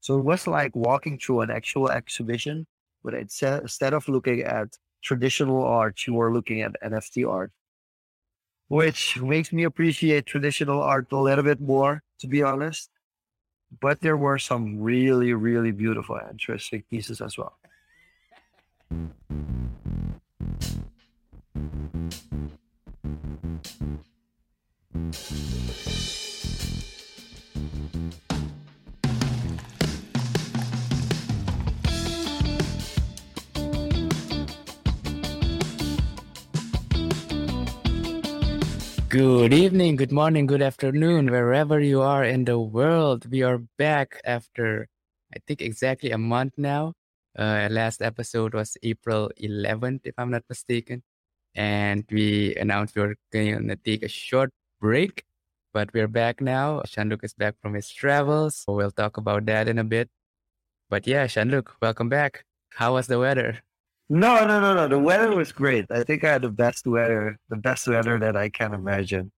So it was like walking through an actual exhibition, but uh, instead of looking at traditional art, you were looking at NFT art, which makes me appreciate traditional art a little bit more, to be honest. But there were some really, really beautiful, interesting pieces as well. Good evening, good morning, good afternoon, wherever you are in the world. We are back after, I think, exactly a month now. Uh, last episode was April 11th, if I'm not mistaken. And we announced we were going to take a short break, but we're back now. Jean-Luc is back from his travels. So we'll talk about that in a bit. But yeah, Jean-Luc, welcome back. How was the weather? No, no, no, no. The weather was great. I think I had the best weather, the best weather that I can imagine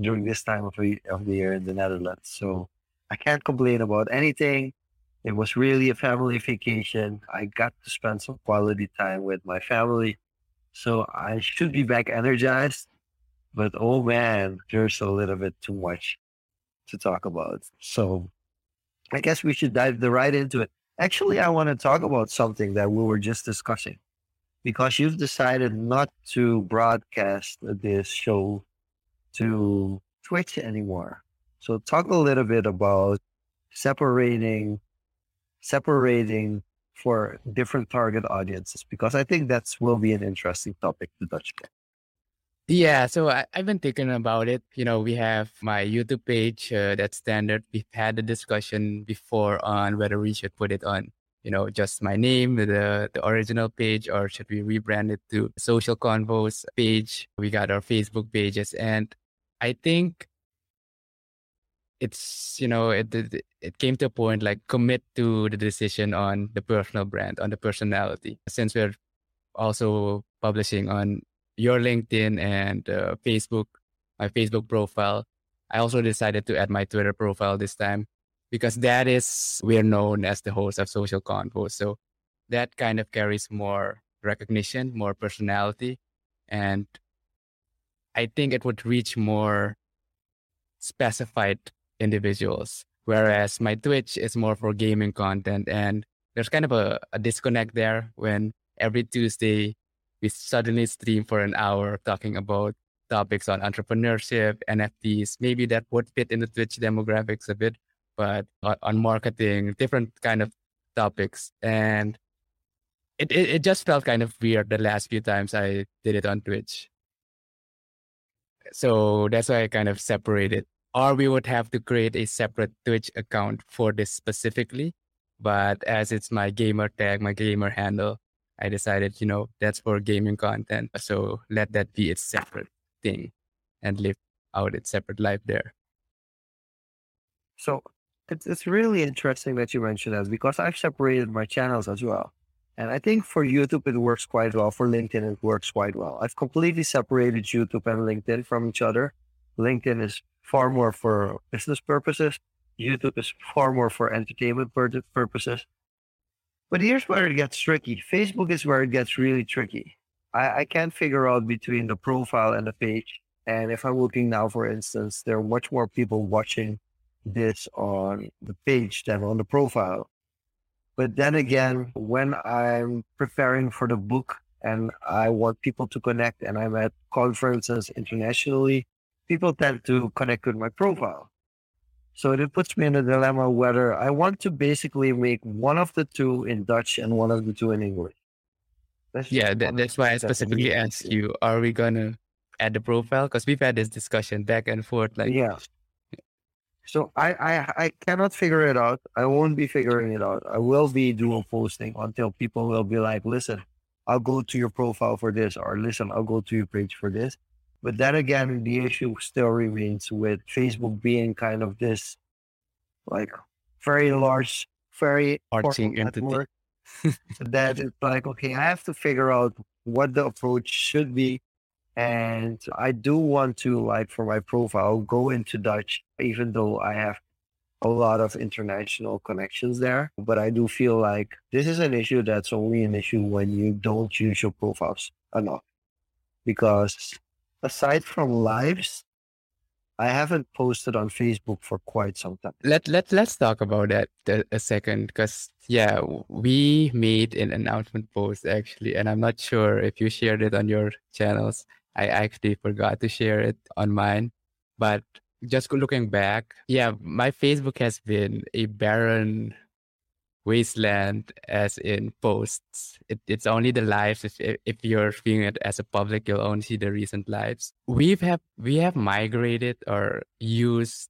during this time of of the year in the Netherlands. So I can't complain about anything. It was really a family vacation. I got to spend some quality time with my family. So I should be back energized. But oh man, there's a little bit too much to talk about. So I guess we should dive right into it. Actually, I want to talk about something that we were just discussing because you've decided not to broadcast this show to Twitch anymore. So talk a little bit about separating separating for different target audiences because I think that's will be an interesting topic to touch on. Yeah, so I, have been thinking about it. You know, we have my YouTube page uh, that's standard. We've had a discussion before on whether we should put it on you know, just my name, the, the original page, or should we rebrand it to Social Confoes page? We got our Facebook pages. And I think it's, you know, it, it, it came to a point like commit to the decision on the personal brand, on the personality. Since we're also publishing on your LinkedIn and uh, Facebook, my Facebook profile, I also decided to add my Twitter profile this time because that is we're known as the host of social convo. So that kind of carries more recognition more personality and i think it would reach more specified individuals. Whereas my twitch is more for gaming content and there's kind of a, a disconnect there when every tuesday we suddenly stream for an hour talking about topics on entrepreneurship nfts maybe that would fit in the twitch demographics a bit but on marketing, different kind of topics. And it, it, it just felt kind of weird the last few times I did it on Twitch. So that's why I kind of separated. Or we would have to create a separate Twitch account for this specifically. But as it's my gamer tag, my gamer handle, I decided, you know, that's for gaming content. So let that be its separate thing and live out its separate life there. So it's, it's really interesting that you mentioned that because I've separated my channels as well. And I think for YouTube, it works quite well. For LinkedIn, it works quite well. I've completely separated YouTube and LinkedIn from each other. LinkedIn is far more for business purposes. YouTube is far more for entertainment purposes. But here's where it gets tricky. Facebook is where it gets really tricky. I, I can't figure out between the profile and the page. And if I'm looking now, for instance, there are much more people watching this on the page than on the profile. But then again, when I'm preparing for the book and I want people to connect and I'm at conferences internationally, people tend to connect with my profile. So it puts me in a dilemma whether I want to basically make one of the two in Dutch and one of the two in English. That's yeah, that, that's why I specifically asked you, are we going to add the profile? Because we've had this discussion back and forth. Like, yeah. So I, I I cannot figure it out. I won't be figuring it out. I will be dual posting until people will be like, listen, I'll go to your profile for this, or listen, I'll go to your page for this. But then again, the issue still remains with Facebook being kind of this like very large, very arching entity. that it's like, okay, I have to figure out what the approach should be and I do want to, like, for my profile, go into Dutch, even though I have a lot of international connections there. But I do feel like this is an issue that's only an issue when you don't use your profiles enough. Because aside from lives, I haven't posted on Facebook for quite some time. Let let let's talk about that a, second, because yeah, we made an announcement post actually, and I'm not sure if you shared it on your channels. I actually forgot to share it on mine, but just looking back, yeah, my Facebook has been a barren wasteland as in posts. It, it's only the lives. If, if you're viewing it as a public, you'll only see the recent lives. We've have we have migrated or used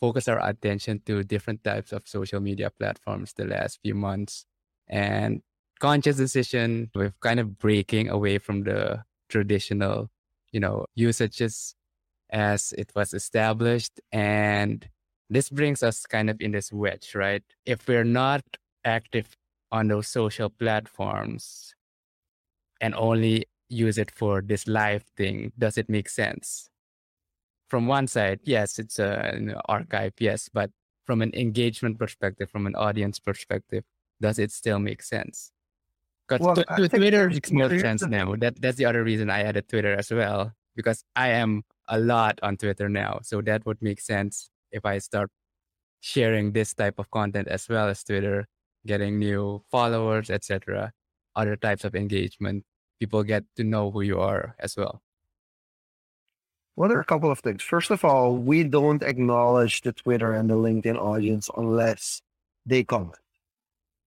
focus our attention to different types of social media platforms the last few months and conscious decision with kind of breaking away from the traditional you know usages as it was established and this brings us kind of in this wedge, right? If we're not active on those social platforms and only use it for this live thing, does it make sense? From one side, yes, it's a you archive, yes, but from an engagement perspective, from an audience perspective, does it still make sense? Because well, to, to Twitter makes more sense now. That that's the other reason I added Twitter as well because I am a lot on Twitter now, so that would make sense if I start sharing this type of content as well as Twitter, getting new followers, etc., other types of engagement, people get to know who you are as well. Well, there are a couple of things. First of all, we don't acknowledge the Twitter and the LinkedIn audience unless they comment.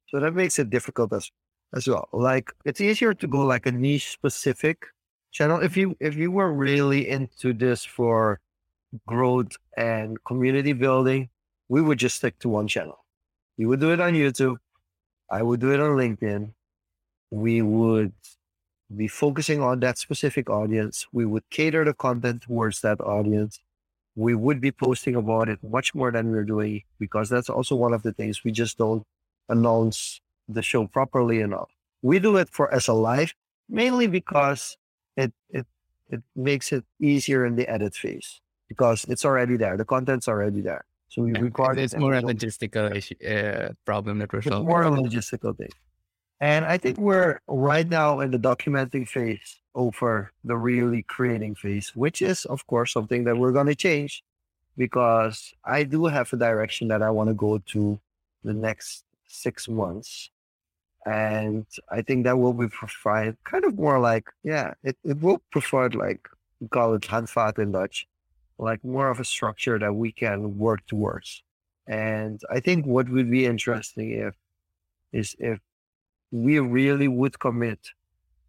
So that makes it difficult as as well. Like it's easier to go like a niche specific channel. If you if you were really into this for growth and community building, we would just stick to one channel. We would do it on YouTube. I would do it on LinkedIn. We would be focusing on that specific audience. We would cater the content towards that audience. We would be posting about it much more than we're doing because that's also one of the things we just don't announce the show properly enough. We do it for as a live, mainly because it it it makes it easier in the edit phase because it's already there. The content's already there. So we record It's more a logistical issue, uh, problem that we're solving. more a logistical thing. And I think we're right now in the documenting phase over the really creating phase, which is, of course, something that we're going to change because I do have a direction that I want to go to the next six months. And I think that will be kind of more like, yeah, it, it will provide like, we call it handvat in Dutch, like more of a structure that we can work towards. And I think what would be interesting if is if we really would commit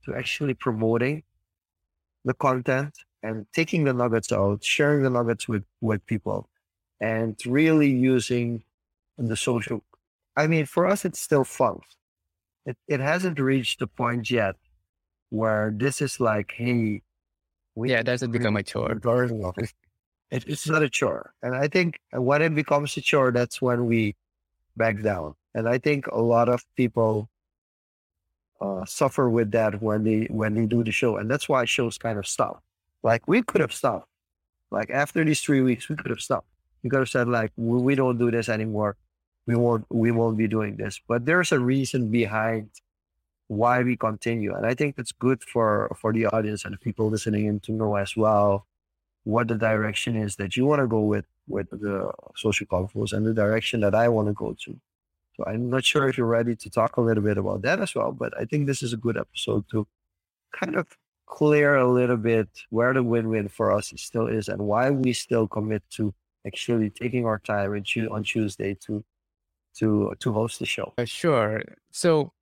to actually promoting the content and taking the nuggets out, sharing the nuggets with, with people, and really using the social. I mean, for us, it's still fun it, it hasn't reached the point yet where this is like, hey, we yeah, it doesn't become a chore. It, it's not a chore. And I think when it becomes a chore, that's when we back down. And I think a lot of people uh, suffer with that when they when they do the show, and that's why shows kind of stop. Like we could have stopped. Like after these three weeks, we could have stopped. We could have said like we, we don't do this anymore we won't we won't be doing this. But there's a reason behind why we continue, and I think it's good for for the audience and the people listening in to know as well what the direction is that you want to go with with the social confoes and the direction that I want to go to. So I'm not sure if you're ready to talk a little bit about that as well, but I think this is a good episode to kind of clear a little bit where the win-win for us still is and why we still commit to actually taking our time on Tuesday to to to host the show. Uh, sure. So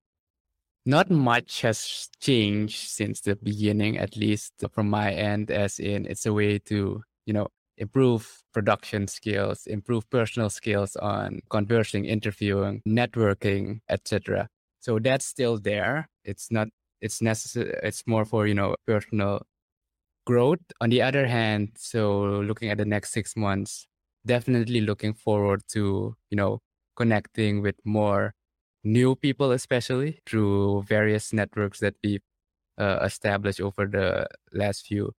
not much has changed since the beginning, at least from my end, as in it's a way to, you know, improve production skills, improve personal skills on conversing, interviewing, networking, etc. So that's still there. It's not it's necessary it's more for, you know, personal growth. On the other hand, so looking at the next six months, definitely looking forward to, you know, connecting with more new people, especially through various networks that we've uh, established over the last few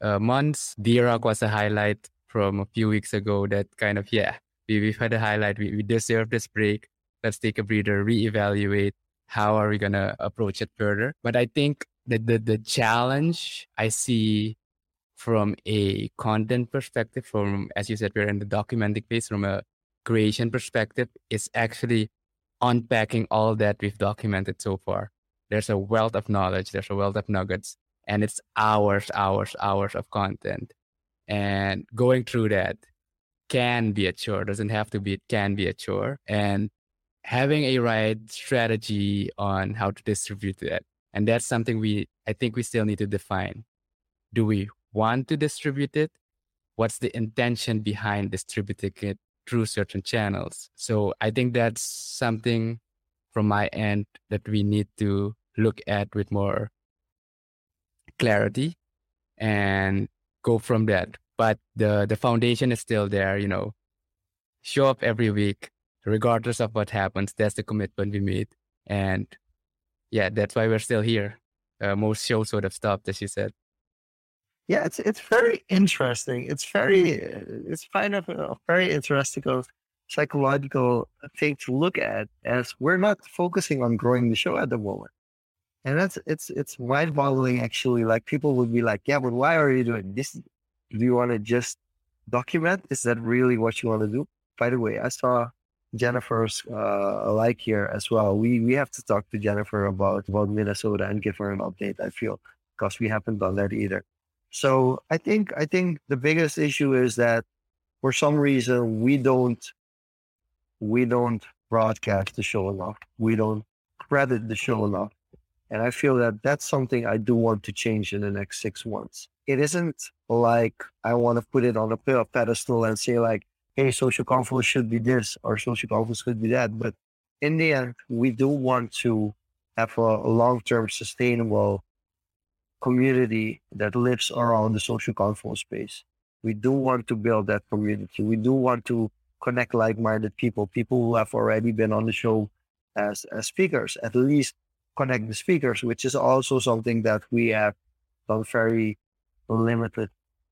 uh, months. D-Rock was a highlight from a few weeks ago that kind of, yeah, We, we've had a highlight. We, we deserve this break. Let's take a breather, reevaluate. How are we going to approach it further? But I think the, the, the challenge I see from a content perspective, from, as you said, we're in the documenting phase, from a creation perspective, is actually unpacking all that we've documented so far. There's a wealth of knowledge, there's a wealth of nuggets, and it's hours, hours, hours of content. And going through that can be a chore, doesn't have to be, it can be a chore. And having a right strategy on how to distribute that. And that's something we, I think we still need to define. Do we want to distribute it? What's the intention behind distributing it through certain channels? So I think that's something from my end that we need to look at with more clarity and go from that. But the the foundation is still there, you know. Show up every week, regardless of what happens. That's the commitment we made. And yeah, that's why we're still here. Uh, most shows would have stopped, as you said. Yeah, it's it's very interesting. It's very it's kind of a very interesting psychological thing to look at as we're not focusing on growing the show at the moment. And that's it's it's mind boggling actually. Like people would be like, Yeah, but why are you doing this? Do you want to just document? Is that really what you want to do? By the way, I saw Jennifer's uh, like here as well. We we have to talk to Jennifer about about Minnesota and give her an update. I feel because we haven't done that either. So I think I think the biggest issue is that for some reason we don't we don't broadcast the show enough. We don't credit the show enough. And I feel that that's something I do want to change in the next six months. It isn't like I want to put it on a pedestal and say like, hey, social conflict should be this or social conflict should be that. But in the end, we do want to have a long-term sustainable community that lives around the social convo space. We do want to build that community. We do want to connect like-minded people, people who have already been on the show as, as speakers, at least connect the speakers, which is also something that we have done very limited.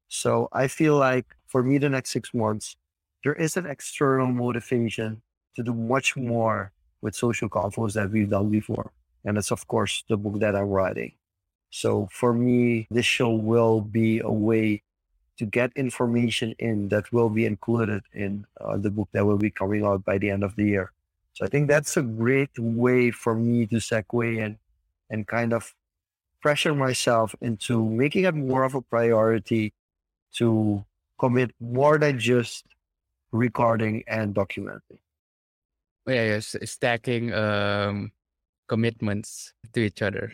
So I feel like for me, the next six months, there is an external motivation to do much more with social conference that we've done before. And it's, of course, the book that I'm writing. So for me, this show will be a way to get information in that will be included in uh, the book that will be coming out by the end of the year. So I think that's a great way for me to segue and and kind of pressure myself into making it more of a priority to commit more than just recording and documenting. Yeah, yes, stacking um, commitments to each other.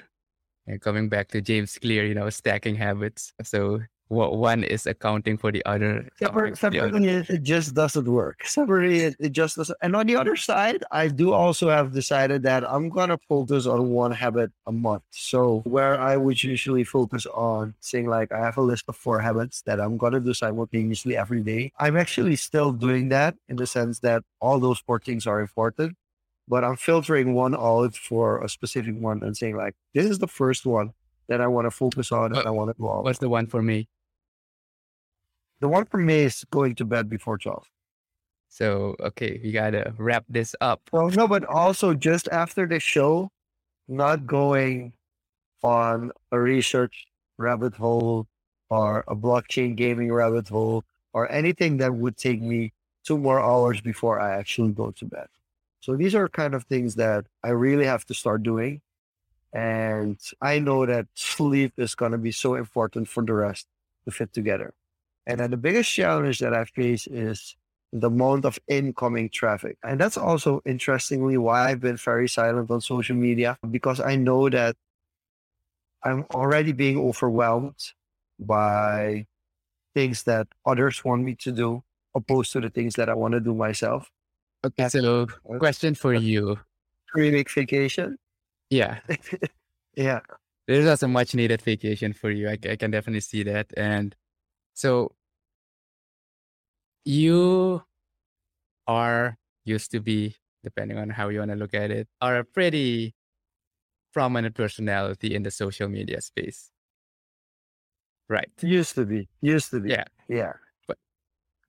And coming back to James Clear, you know, stacking habits. So what one is accounting for the other. separately, it just doesn't work. Separately, it, it, just doesn't. And on the other side, I do also have decided that I'm gonna focus on one habit a month. So where I would usually focus on saying like I have a list of four habits that I'm gonna do simultaneously every day. I'm actually still doing that in the sense that all those four things are important. But I'm filtering one out for a specific one and saying like this is the first one that I want to focus on and I want to go What's the one for me? The one for me is going to bed before 12. So, okay, we got to wrap this up. Well, no, but also just after the show, not going on a research rabbit hole or a blockchain gaming rabbit hole or anything that would take me two more hours before I actually go to bed. So these are kind of things that I really have to start doing. And I know that sleep is going to be so important for the rest to fit together. And then the biggest challenge that I face is the amount of incoming traffic. And that's also interestingly why I've been very silent on social media because I know that I'm already being overwhelmed by things that others want me to do opposed to the things that I want to do myself. Okay, so question for you. Three week vacation? Yeah. yeah. This is a much needed vacation for you. I, I can definitely see that. And so you are used to be, depending on how you want to look at it, are a pretty prominent personality in the social media space. Right. Used to be. Used to be. Yeah. Yeah.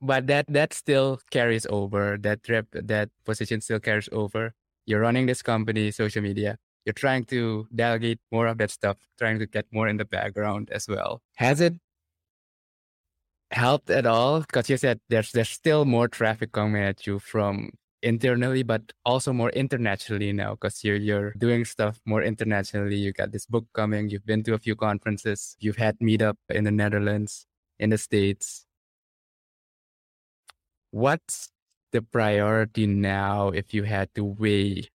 But that that still carries over. That rep that position still carries over. You're running this company, social media. You're trying to delegate more of that stuff, trying to get more in the background as well. Has it helped at all? Because you said there's there's still more traffic coming at you from internally, but also more internationally now because you're you're doing stuff more internationally. You got this book coming. You've been to a few conferences. You've had meetup in the Netherlands, in the States. What's the priority now if you had to weigh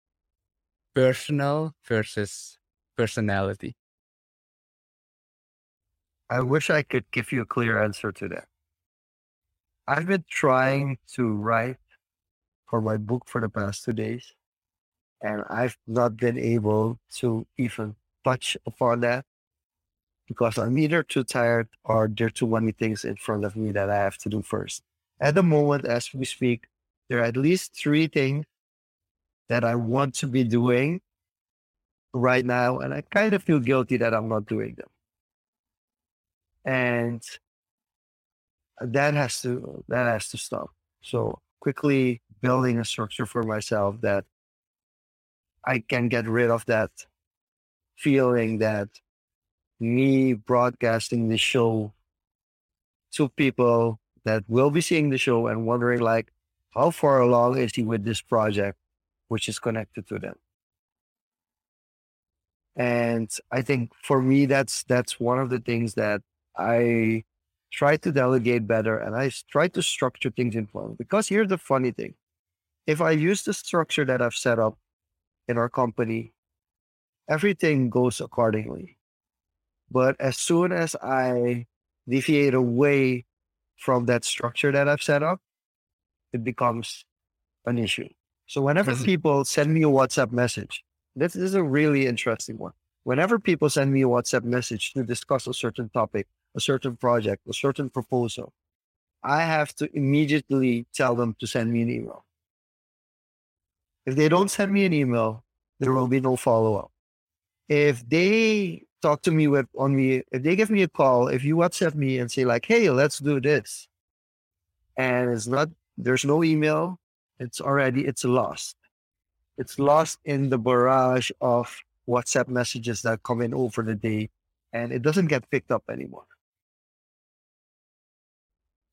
personal versus personality? I wish I could give you a clear answer to that. I've been trying to write for my book for the past two days. And I've not been able to even touch upon that because I'm either too tired or there are too many things in front of me that I have to do first. At the moment, as we speak, there are at least three things that I want to be doing right now. And I kind of feel guilty that I'm not doing them. And that has to that has to stop. So quickly building a structure for myself that I can get rid of that feeling that me broadcasting the show to people that will be seeing the show and wondering like how far along is he with this project which is connected to them and i think for me that's that's one of the things that i try to delegate better and I try to structure things in flow. Because here's the funny thing if I use the structure that I've set up in our company, everything goes accordingly. But as soon as I deviate away from that structure that I've set up, it becomes an issue. So whenever mm-hmm. people send me a WhatsApp message, this is a really interesting one. Whenever people send me a WhatsApp message to discuss a certain topic, a certain project, a certain proposal, I have to immediately tell them to send me an email. If they don't send me an email, there will be no follow up. If they talk to me with on me, if they give me a call, if you WhatsApp me and say like, "Hey, let's do this," and it's not, there's no email, it's already it's lost. It's lost in the barrage of WhatsApp messages that come in over the day, and it doesn't get picked up anymore.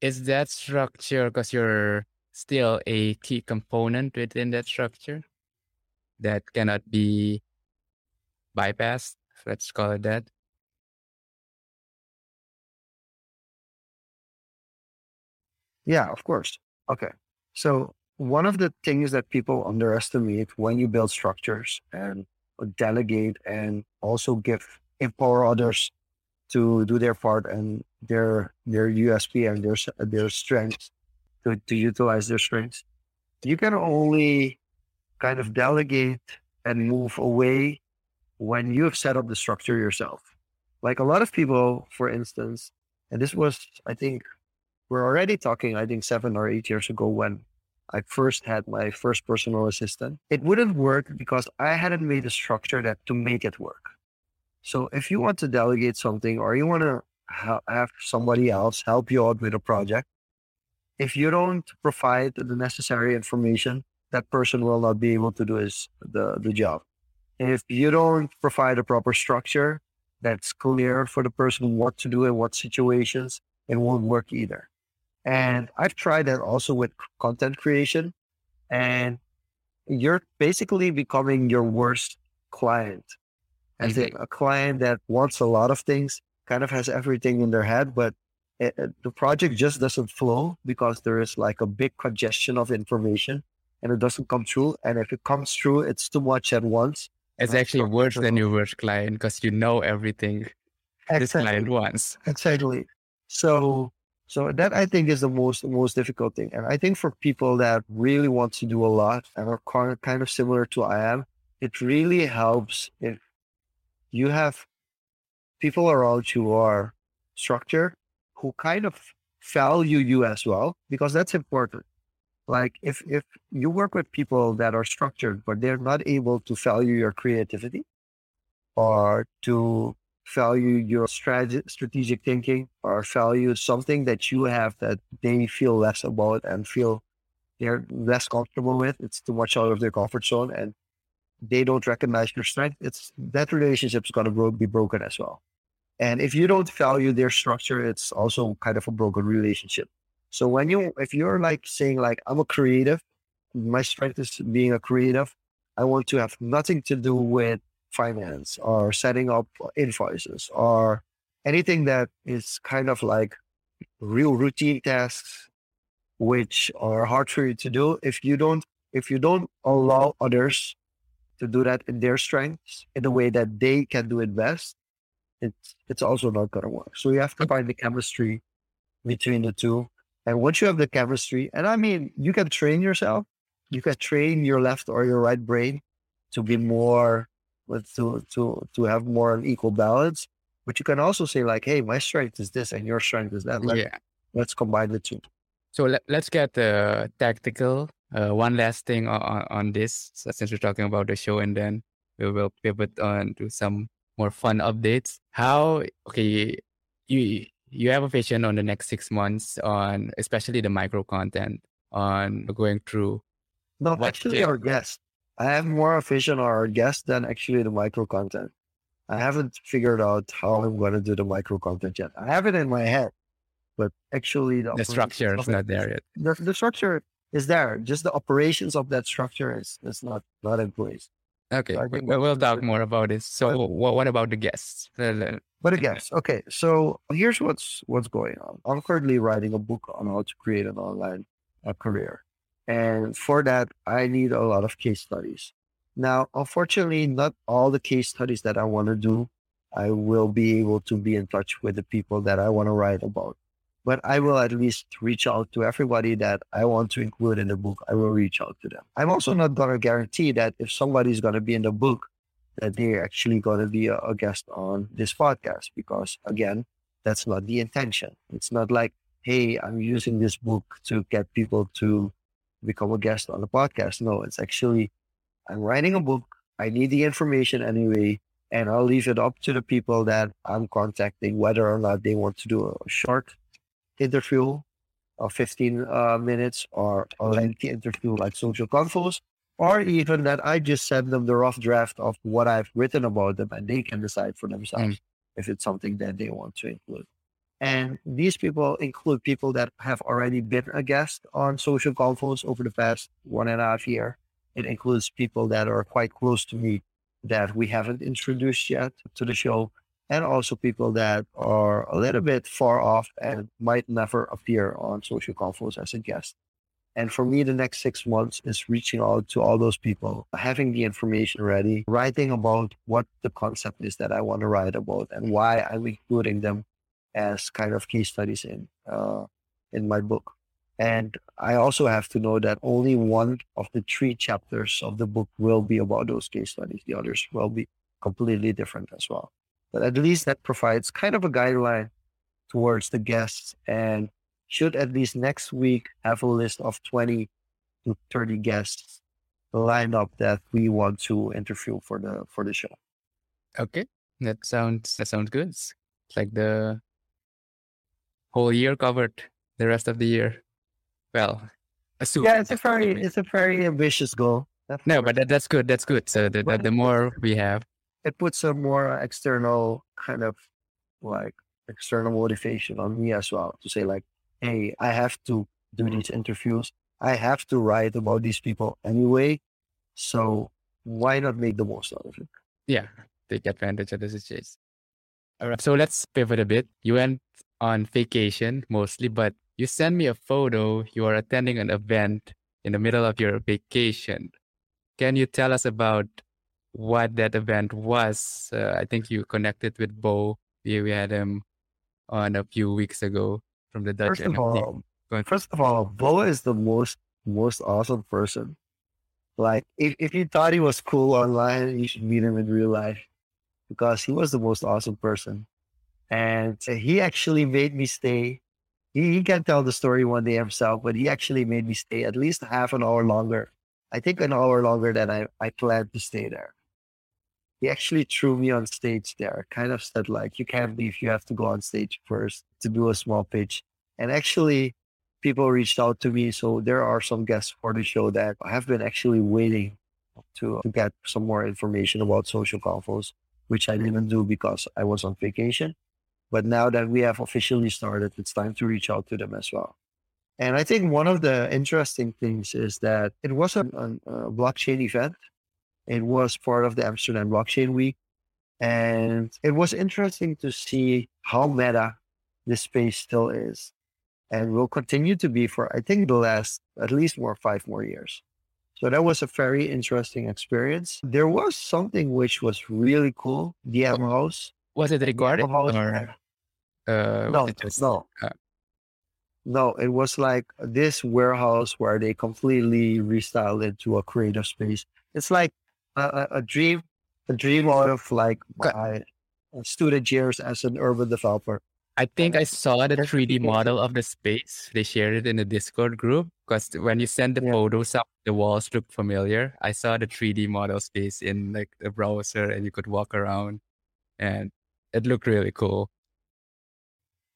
Is that structure because you're still a key component within that structure that cannot be bypassed? Let's call it that. Yeah, of course. Okay. So, one of the things that people underestimate when you build structures and delegate and also give empower others to do their part and their their USP and their their strengths to, to utilize their strengths. You can only kind of delegate and move away when you have set up the structure yourself. Like a lot of people, for instance, and this was, I think, we're already talking, I think, seven or eight years ago when I first had my first personal assistant. It wouldn't work because I hadn't made a structure that to make it work. So if you want to delegate something or you want to ha- have somebody else help you out with a project, if you don't provide the necessary information, that person will not be able to do his, the, the job. If you don't provide a proper structure that's clear for the person what to do in what situations, it won't work either. And I've tried that also with content creation. And you're basically becoming your worst client I think mm-hmm. a client that wants a lot of things kind of has everything in their head, but it, the project just doesn't flow because there is like a big congestion of information and it doesn't come true. And if it comes true, it's too much at once. It's actually worse than your worst client because you know everything exactly. this client wants. Exactly. So, so that I think is the most most difficult thing. And I think for people that really want to do a lot and are kind of similar to I am, it really helps if you have people around you who are structured who kind of value you as well because that's important like if if you work with people that are structured but they're not able to value your creativity or to value your strategic thinking or value something that you have that they feel less about and feel they're less comfortable with. It's too much out of their comfort zone and they don't recognize your strength. It's that relationship is going to be broken as well. And if you don't value their structure, it's also kind of a broken relationship. So when you, if you're like saying like, I'm a creative, my strength is being a creative. I want to have nothing to do with finance or setting up invoices or anything that is kind of like real routine tasks which are hard for you to do if you don't if you don't allow others to do that in their strengths in a way that they can do it best it's it's also not going to work so you have to find the chemistry between the two and once you have the chemistry and i mean you can train yourself you can train your left or your right brain to be more to to to have more an equal balance. But you can also say like, hey, my strength is this and your strength is that. Let, yeah. Let's combine the two. So let, let's get uh, tactical. Uh, one last thing on, on this, since we're talking about the show, and then we will pivot on to some more fun updates. How okay, you you have a vision on the next six months on especially the micro content on going through. No, actually, our guest. I have more vision on our guest than actually the micro content. I haven't figured out how I'm going to do the micro content yet. I have it in my head, but actually the, the structure is not there yet. The, the structure is there. Just the operations of that structure is, is not, not in place. Okay, so we'll, we'll talk more about this. So, what, what about the guests? But a guest, okay. So here's what's what's going on. I'm currently writing a book on how to create an online uh, career. And for that, I need a lot of case studies. Now, unfortunately, not all the case studies that I want to do, I will be able to be in touch with the people that I want to write about. But I will at least reach out to everybody that I want to include in the book. I will reach out to them. I'm also not going to guarantee that if somebody's going to be in the book, that they're actually going to be a, a guest on this podcast, because again, that's not the intention. It's not like, hey, I'm using this book to get people to become a guest on the podcast. No, it's actually, I'm writing a book. I need the information anyway, and I'll leave it up to the people that I'm contacting whether or not they want to do a short interview of 15 uh, minutes or a lengthy interview like social confoes, or even that I just send them the rough draft of what I've written about them and they can decide for themselves mm. if it's something that they want to include. And these people include people that have already been a guest on social confoes over the past one and a half year. It includes people that are quite close to me that we haven't introduced yet to the show, and also people that are a little bit far off and might never appear on social confoes as a guest. And for me, the next six months is reaching out to all those people, having the information ready, writing about what the concept is that I want to write about and why I'm including them as kind of case studies in uh, in my book. And I also have to know that only one of the three chapters of the book will be about those case studies. The others will be completely different as well. But at least that provides kind of a guideline towards the guests and should at least next week have a list of 20 to 30 guests lined up that we want to interview for the for the show. Okay. That sounds that sounds good. It's like the whole year covered the rest of the year. Well, assume. Yeah, it's a very it's a very ambitious goal. Definitely. No, but that, that's good. That's good. So the, the, the more we have, it puts a more uh, external kind of like external motivation on me as well to say like, hey, I have to do mm-hmm. these interviews. I have to write about these people anyway. So why not make the most out of it? Yeah, take advantage of the situation. All right. So let's pivot a bit. You went on vacation mostly, but you sent me a photo. You are attending an event in the middle of your vacation. Can you tell us about what that event was? Uh, I think you connected with Bo. We, we had him on a few weeks ago from the Dutch. First of all, first of all, Bo is the most most awesome person. Like, if, if you thought he was cool online, you should meet him in real life because he was the most awesome person. And he actually made me stay. He, he can tell the story one day himself, but he actually made me stay at least half an hour longer. I think an hour longer than I, I planned to stay there. He actually threw me on stage there. Kind of said like, you can't leave. You have to go on stage first to do a small pitch. And actually, people reached out to me. So there are some guests for the show that I have been actually waiting to, to get some more information about social confoes, which I didn't do because I was on vacation. But now that we have officially started, it's time to reach out to them as well. And I think one of the interesting things is that it was a, a blockchain event. It was part of the Amsterdam Blockchain Week. And it was interesting to see how meta this space still is and will continue to be for, I think, the last at least more five more years. So that was a very interesting experience. There was something which was really cool. The M House. Was it recorded? House, or, uh, no, it was, no. Uh, no, it was like this warehouse where they completely restyled it to a creative space. It's like a, a dream, a dream out of like my student years as an urban developer. I think I saw the 3D model of the space. They shared it in the Discord group because when you send the yeah. photos up, the walls look familiar. I saw the 3D model space in like the browser and you could walk around and it looked really cool.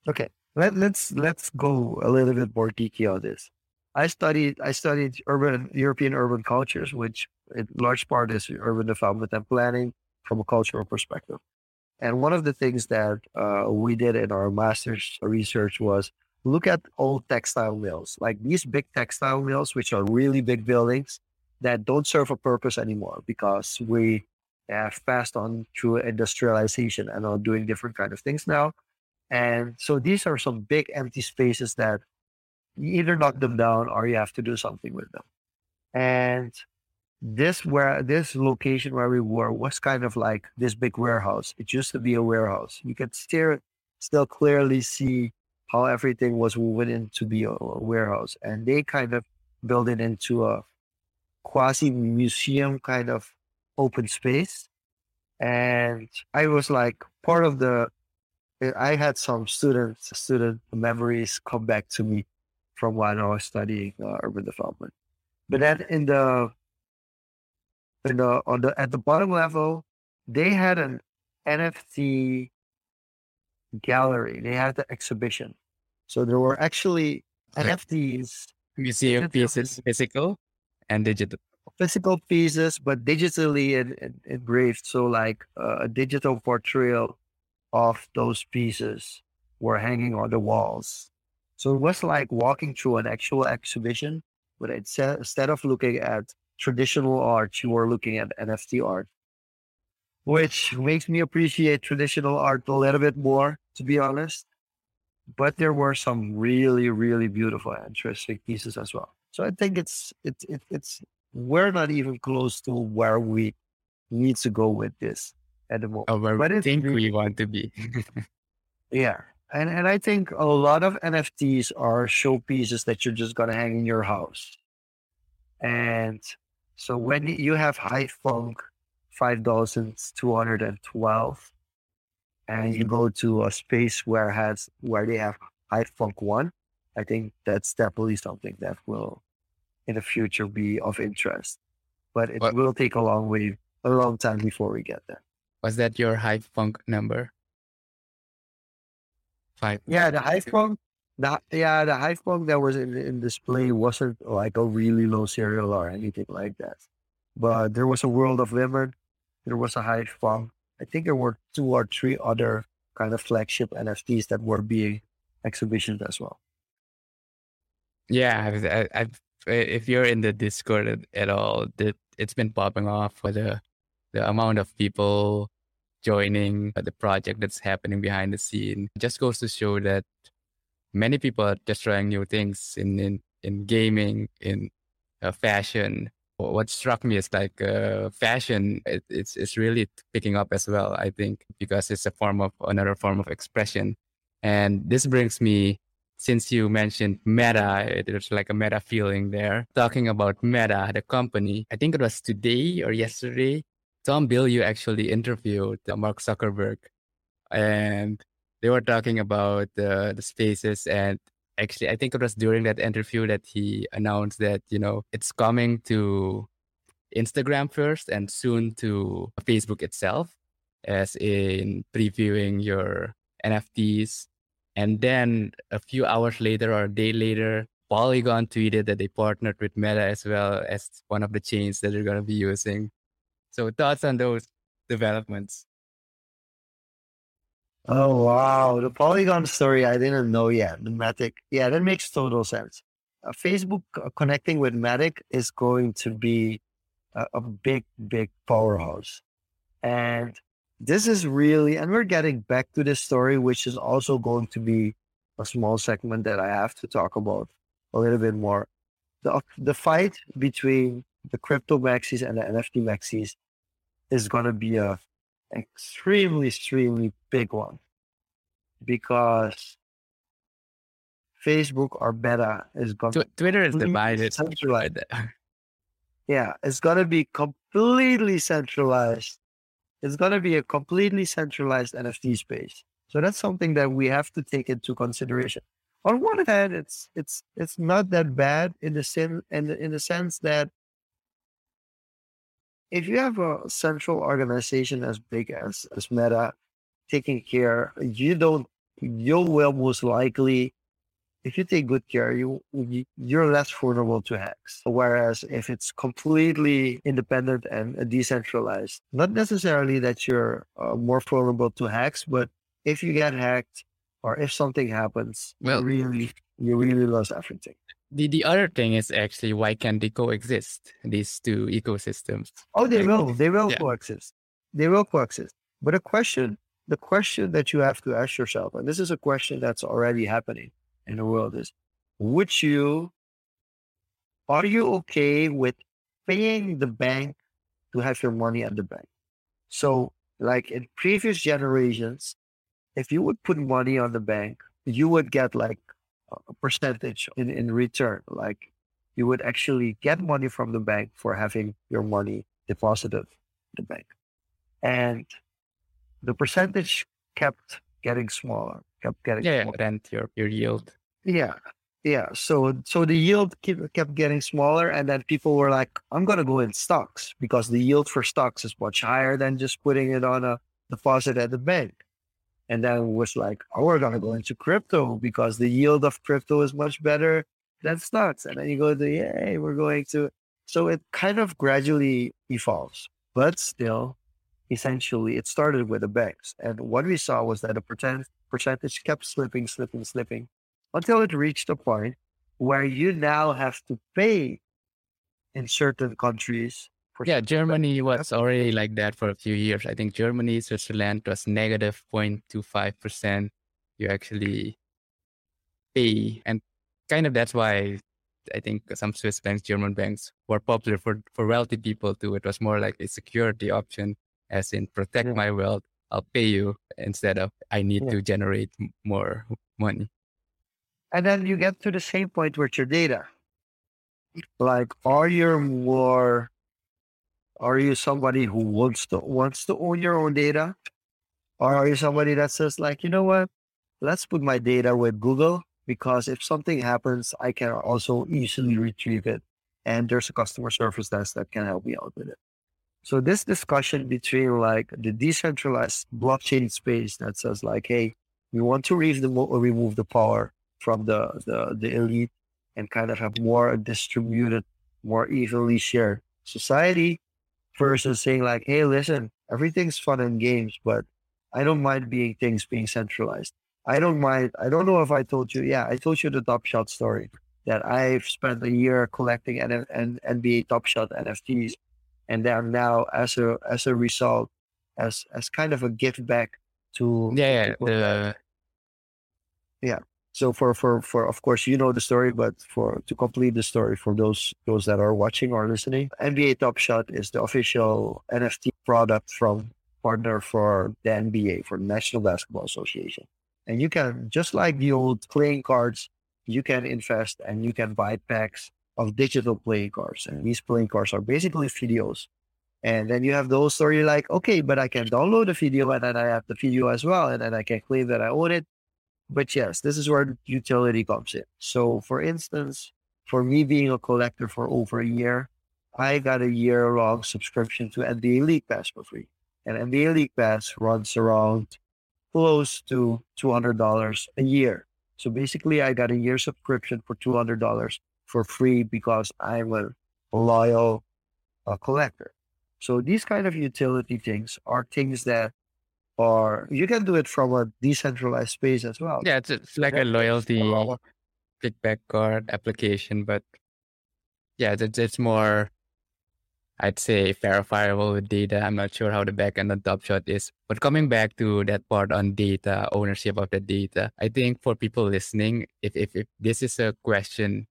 Okay. Let, let's let's go a little bit more geeky on this. I studied I studied urban European urban cultures, which in large part is urban development and planning from a cultural perspective. And one of the things that uh, we did in our master's research was look at old textile mills, like these big textile mills, which are really big buildings that don't serve a purpose anymore because we have passed on through industrialization and are doing different kind of things now. And so these are some big empty spaces that you either knock them down or you have to do something with them. And this where this location where we were was kind of like this big warehouse. It used to be a warehouse. You could still still clearly see how everything was woven into be a, a warehouse, and they kind of built it into a quasi museum kind of open space. And I was like part of the. I had some students student memories come back to me from when I was studying uh, urban development. But then in the in the on the at the bottom level, they had an NFT gallery. They had the exhibition. So there were actually NFTs. Museum pieces, physical and digital. Physical pieces, but digitally engraved. So like uh, a digital portrayal of those pieces were hanging on the walls. So it was like walking through an actual exhibition, but instead of looking at traditional art, you are looking at NFT art, which makes me appreciate traditional art a little bit more, to be honest. But there were some really, really beautiful, interesting pieces as well. So I think it's it's it, it's we're not even close to where we need to go with this at the moment. Oh, where but we think really, we want to be. yeah. And and I think a lot of NFTs are showpieces that you're just gonna hang in your house. And so when you have HypeFunk 5212 and you go to a space where has where they have high funk 1, I think that's definitely something that will in the future be of interest. But it what? will take a long way, a long time before we get there. Was that your high funk number? Five. Yeah, the HypeFunk the, yeah, the HypeFunk that was in, in display mm-hmm. wasn't like a really low serial or anything like that. But there was a World of Women. There was a HypeFunk. I think there were two or three other kind of flagship NFTs that were being exhibitions as well. Yeah, I've, I've, if you're in the Discord at all, it's been popping off for the the amount of people joining uh, the project that's happening behind the scene. It just goes to show that many people are just trying new things in in, in gaming, in uh, fashion. What struck me is like uh, fashion. It, it's it's really picking up as well. I think because it's a form of another form of expression, and this brings me. Since you mentioned Meta, there's like a meta feeling there. Talking about Meta, the company, I think it was today or yesterday, Tom Bilyeu actually interviewed Mark Zuckerberg, and they were talking about the the spaces and actually i think it was during that interview that he announced that you know it's coming to Instagram first and soon to Facebook itself, as in previewing your NFTs. And then a few hours later or a day later, Polygon tweeted that they partnered with Meta as well as one of the chains that they're going to be using. So, thoughts on those developments? Oh wow, the Polygon story I didn't know yet. The Matic, yeah, that makes total sense. Uh, Facebook connecting with Matic is going to be a, a big, big powerhouse, and this is really, and we're getting back to this story, which is also going to be a small segment that I have to talk about a little bit more. The the fight between the crypto maxis and the NFT maxis is going to be a extremely, extremely big one because Facebook or Meta is going to Twitter is divided. Centralized. yeah, it's going to be completely centralized. It's going to be a completely centralized NFT space. So that's something that we have to take into consideration. On one hand, it's it's it's not that bad in the sen- in the, in the sense that if you have a central organization as big as, as Meta taking care, you don't, you will most likely, if you take good care, you, you're less vulnerable to hacks. Whereas if it's completely independent and decentralized, not necessarily that you're uh, more vulnerable to hacks, but if you get hacked or if something happens, well, really, you really lose everything the, the other thing is actually why can't they coexist these two ecosystems? Oh they will. They will yeah. coexist. They will coexist. But the question the question that you have to ask yourself and this is a question that's already happening in the world is would you are you okay with paying the bank to have your money at the bank? So like in previous generations if you would put money on the bank you would get like a percentage in, in return. Like you would actually get money from the bank for having your money deposited in the bank. And the percentage kept getting smaller, kept getting yeah, smaller. rent your, your yield. Yeah. Yeah. So so the yield keep, kept getting smaller and then people were like, I'm gonna go in stocks because the yield for stocks is much higher than just putting it on a deposit at the bank. And then was like, oh, we're going to go into crypto because the yield of crypto is much better than stocks. And then you go to, yay, we're going to. So it kind of gradually evolves, but still, essentially, it started with the banks. And what we saw was that the percent, percentage kept slipping, slipping, slipping until it reached a point where you now have to pay in certain countries yeah, Germany was already like that for a few years. I think Germany, Switzerland was negative 0.25%. You actually pay. And kind of that's why I think some Swiss banks, German banks were popular for, for wealthy people too. It was more like a security option, as in protect yeah. my wealth. I'll pay you instead of I need yeah. to generate more money. And then you get to the same point with your data. Like, are you more are you somebody who wants to wants to own your own data? Or are you somebody that says like, you know what? Let's put my data with Google because if something happens, I can also easily retrieve it. And there's a customer service desk that can help me out with it. So this discussion between like the decentralized blockchain space that says like, hey, we want to remove the, remove the power from the, the, the elite and kind of have more distributed, more evenly shared society versus saying like, hey, listen, everything's fun and games, but I don't mind being things being centralized. I don't mind. I don't know if I told you. Yeah, I told you the Top Shot story that I've spent a year collecting N- N- NBA Top Shot NFTs, and they are now as a as a result, as as kind of a gift back to yeah, yeah, the... yeah. So for for for of course you know the story, but for to complete the story for those those that are watching or listening, NBA Top Shot is the official NFT product from partner for the NBA for the National Basketball Association. And you can just like the old playing cards, you can invest and you can buy packs of digital playing cards. And these playing cards are basically videos. And then you have those where you're like, okay, but I can download the video and then I have the video as well. And then I can claim that I own it but yes, this is where utility comes in. So, for instance, for me being a collector for over a year, I got a year long subscription to NBA League Pass for free. And NBA League Pass runs around close to $200 a year. So basically, I got a year subscription for $200 for free because I'm a loyal uh, collector. So these kind of utility things are things that are, you can do it from a decentralized space as well. Yeah, it's, it's like a loyalty kickback card application, but yeah, it's, it's more I'd say verifiable with data. I'm not sure how the backend on TopShot is. But coming back to that part on data, ownership of the data, I think for people listening, if, if, if this is a question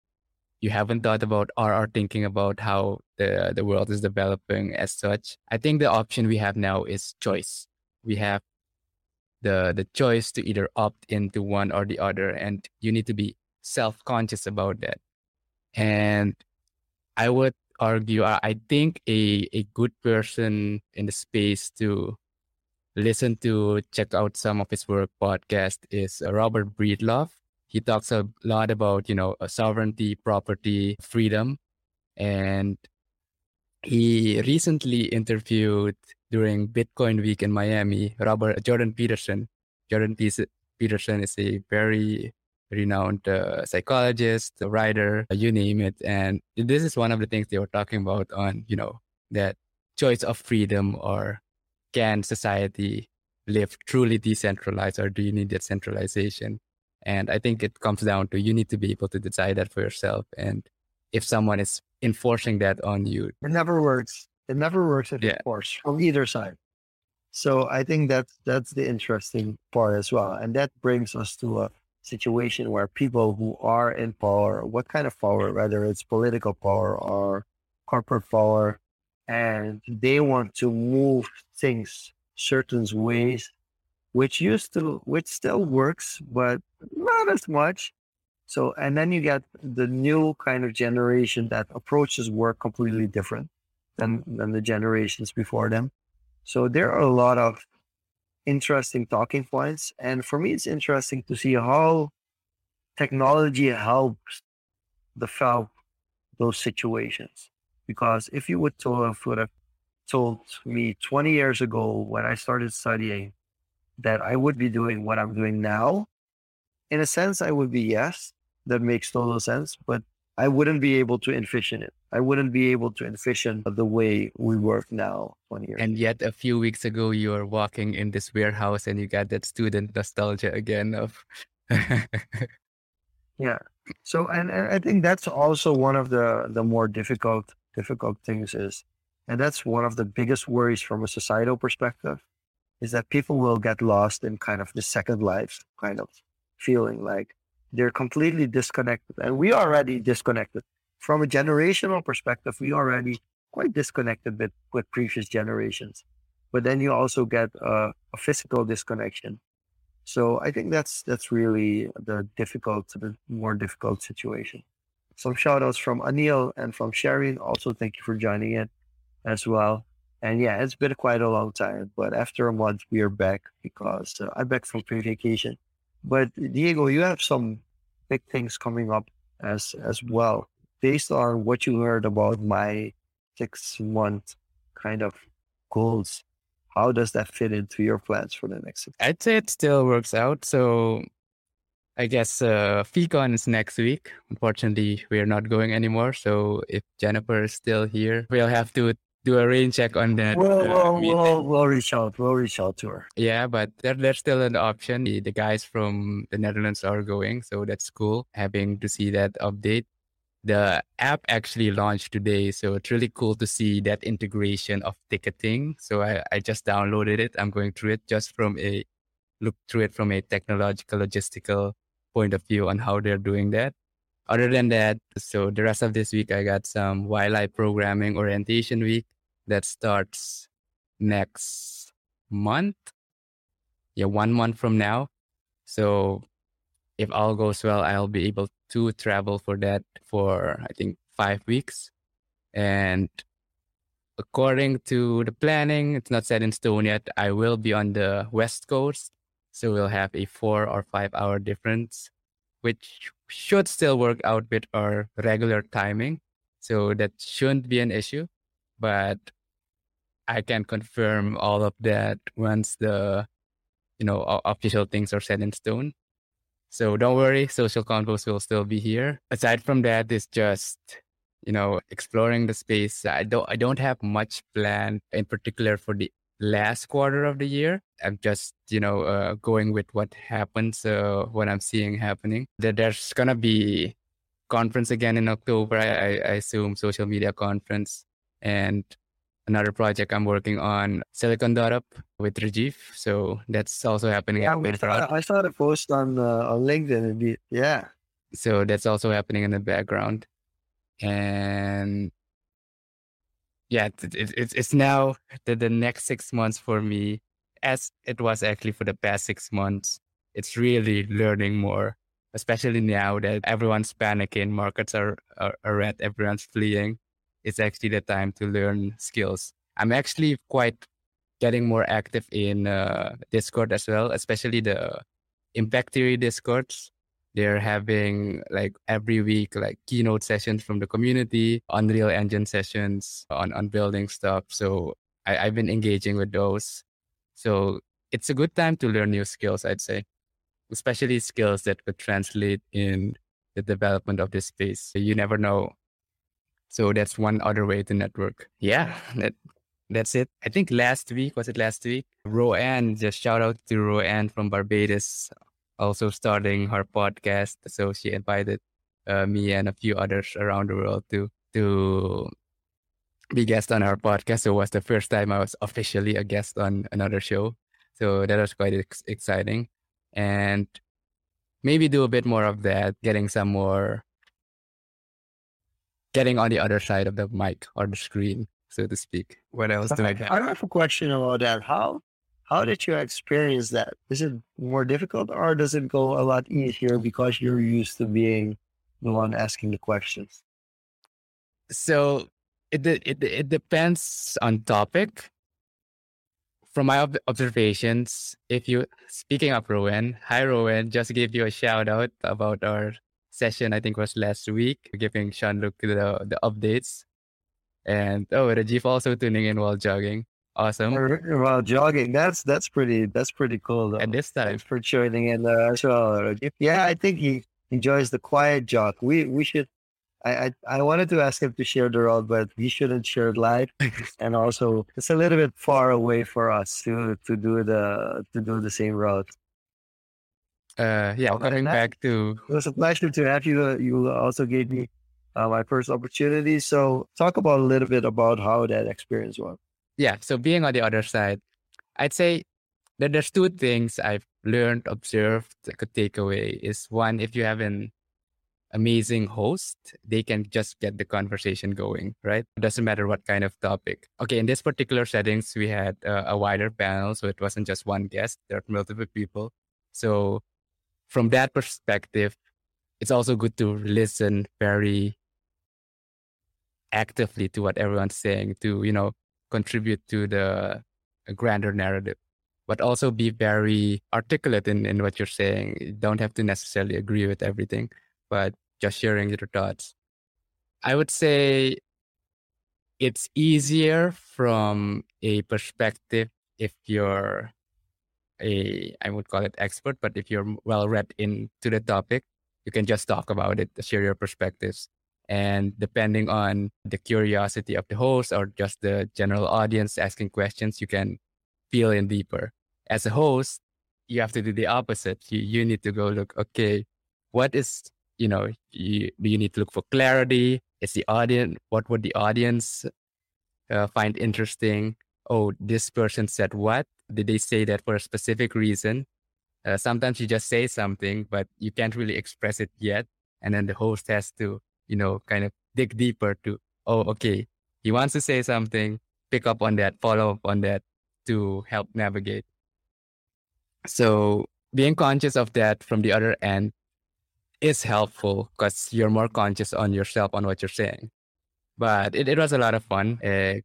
you haven't thought about or are thinking about how the, the world is developing as such, I think the option we have now is choice. We have the the choice to either opt into one or the other, and you need to be self-conscious about that. And I would argue I think a, a good person in the space to listen to, check out some of his work podcast is Robert Breedlove. He talks a lot about, you know, sovereignty, property, freedom. And he recently interviewed during Bitcoin week in Miami, Robert Jordan Peterson. Jordan Peterson is a very renowned uh, psychologist, writer, you name it. And this is one of the things they were talking about on, you know, that choice of freedom or can society live truly decentralized or do you need that centralization? And I think it comes down to you need to be able to decide that for yourself. And if someone is enforcing that on you, it never works. It never works if yeah. it's forced from either side. So I think that's that's the interesting part as well. And that brings us to a situation where people who are in power, what kind of power, whether it's political power or corporate power, and they want to move things certain ways, which used to, which still works, but not as much. So, and then you get the new kind of generation that approaches work completely different than, mm-hmm. than the generations before them. So there are a lot of interesting talking points. And for me, it's interesting to see how technology helps develop those situations. Because if you would, to, would have told me 20 years ago when I started studying that I would be doing what I'm doing now, in a sense, I would be yes, that makes total sense. But I wouldn't be able to envision it. I wouldn't be able to envision the way we work now 20 years. And yet a few weeks ago you were walking in this warehouse and you got that student nostalgia again of Yeah. So and, and I think that's also one of the the more difficult difficult things is and that's one of the biggest worries from a societal perspective is that people will get lost in kind of the second life kind of feeling like they're completely disconnected. And we are already disconnected. From a generational perspective, we already quite disconnected with, with previous generations. But then you also get a, a physical disconnection. So I think that's that's really the difficult, the more difficult situation. Some shout outs from Anil and from Sharon. Also, thank you for joining in as well. And yeah, it's been quite a long time, but after a month, we are back because uh, I'm back from vacation but Diego, you have some big things coming up as as well, based on what you heard about my six month kind of goals. How does that fit into your plans for the next? Six I'd say it still works out. So I guess uh, VeeCon is next week. Unfortunately, we are not going anymore. So if Jennifer is still here, we'll have to do a rain check on that. We'll, uh, we'll, we'll, we'll, reach out. We'll reach out to her. Yeah, but there, there's still an option. The, the guys from the Netherlands are going, so that's cool. Having to see that update. The app actually launched today, so it's really cool to see that integration of ticketing. So I, I just downloaded it. I'm going through it just from a look through it from a technological, logistical point of view on how they're doing that other than that, so the rest of this week, I got some wildlife programming orientation week that starts next month. Yeah, one month from now. So if all goes well, I'll be able to travel for that for, I think, five weeks. And according to the planning, it's not set in stone yet. I will be on the West Coast. So we'll have a four or five hour difference which should still work out with our regular timing. So that shouldn't be an issue, but I can confirm all of that once the, you know, official things are set in stone. So don't worry, Social Confoes will still be here. Aside from that, it's just, you know, exploring the space. I don't, I don't have much planned in particular for the last quarter of the year. I'm just, you know, uh, going with what happens, uh, what I'm seeing happening. That there's gonna be conference again in October. I, I assume social media conference and another project I'm working on, Silicon Up with Rajiv. So that's also happening. Yeah, I saw the post on uh, on LinkedIn. Indeed. Yeah. So that's also happening in the background, and yeah, it, it, it's now the, the next six months for me, as it was actually for the past six months. It's really learning more, especially now that everyone's panicking, markets are, are, are red, everyone's fleeing. It's actually the time to learn skills. I'm actually quite getting more active in uh, Discord as well, especially the impact theory discords. They're having like every week like keynote sessions from the community unreal engine sessions on, on building stuff. So I, i've been engaging with those. So it's a good time to learn new skills i'd say. Especially skills that could translate in the development of this space. You never know. So that's one other way to network. Yeah that, that's it. I think last week, was it last week? Roanne, just shout out to Roanne from Barbados also starting her podcast. So she invited uh, me and a few others around the world to to be guest on our podcast. So it was the first time I was officially a guest on another show. So that was quite ex- exciting, and maybe do a bit more of that, getting some more, getting on the other side of the mic or the screen, so to speak. What else do I have? I have a question about that. How how did you experience that? Is it more difficult or does it go a lot easier because you're used to being the one asking the questions? So it it it depends on topic. From my ob- observations, if you speaking of Rowan, hi Rowan, just give you a shout out about our session. I think was last week, giving Jean-Luc the the updates, and oh, Rajiv also tuning in while jogging. Awesome. While jogging, that's that's pretty that's pretty cool. Though. At this time, Thanks for joining in uh, as well. Yeah, I think he enjoys the quiet jog. We we should. I, I, I wanted to ask him to share the road, but he shouldn't share it live. and also, it's a little bit far away for us to to do the to do the same road. Uh, yeah, coming back to it was a pleasure to have you. You also gave me uh, my first opportunity. So, talk about a little bit about how that experience was yeah, so being on the other side, I'd say that there's two things I've learned, observed, that could take away is one, if you have an amazing host, they can just get the conversation going, right? It doesn't matter what kind of topic. Okay, in this particular settings, we had uh, a wider panel, so it wasn't just one guest, there are multiple people. So from that perspective, it's also good to listen very actively to what everyone's saying to, you know, contribute to the uh, grander narrative, but also be very articulate in, in what you're saying. You don't have to necessarily agree with everything, but just sharing your thoughts. I would say it's easier from a perspective if you're a I would call it expert, but if you're well read into the topic, you can just talk about it, share your perspectives. And depending on the curiosity of the host or just the general audience asking questions, you can feel in deeper. As a host, you have to do the opposite. You, you need to go look, okay, what is, you know, you, do you need to look for clarity? Is the audience, what would the audience uh, find interesting? Oh, this person said what? Did they say that for a specific reason? Uh, sometimes you just say something, but you can't really express it yet. And then the host has to you know, kind of dig deeper to, oh, okay, he wants to say something, pick up on that, follow up on that to help navigate. So being conscious of that from the other end is helpful because you're more conscious on yourself on what you're saying. But it, it was a lot of fun. I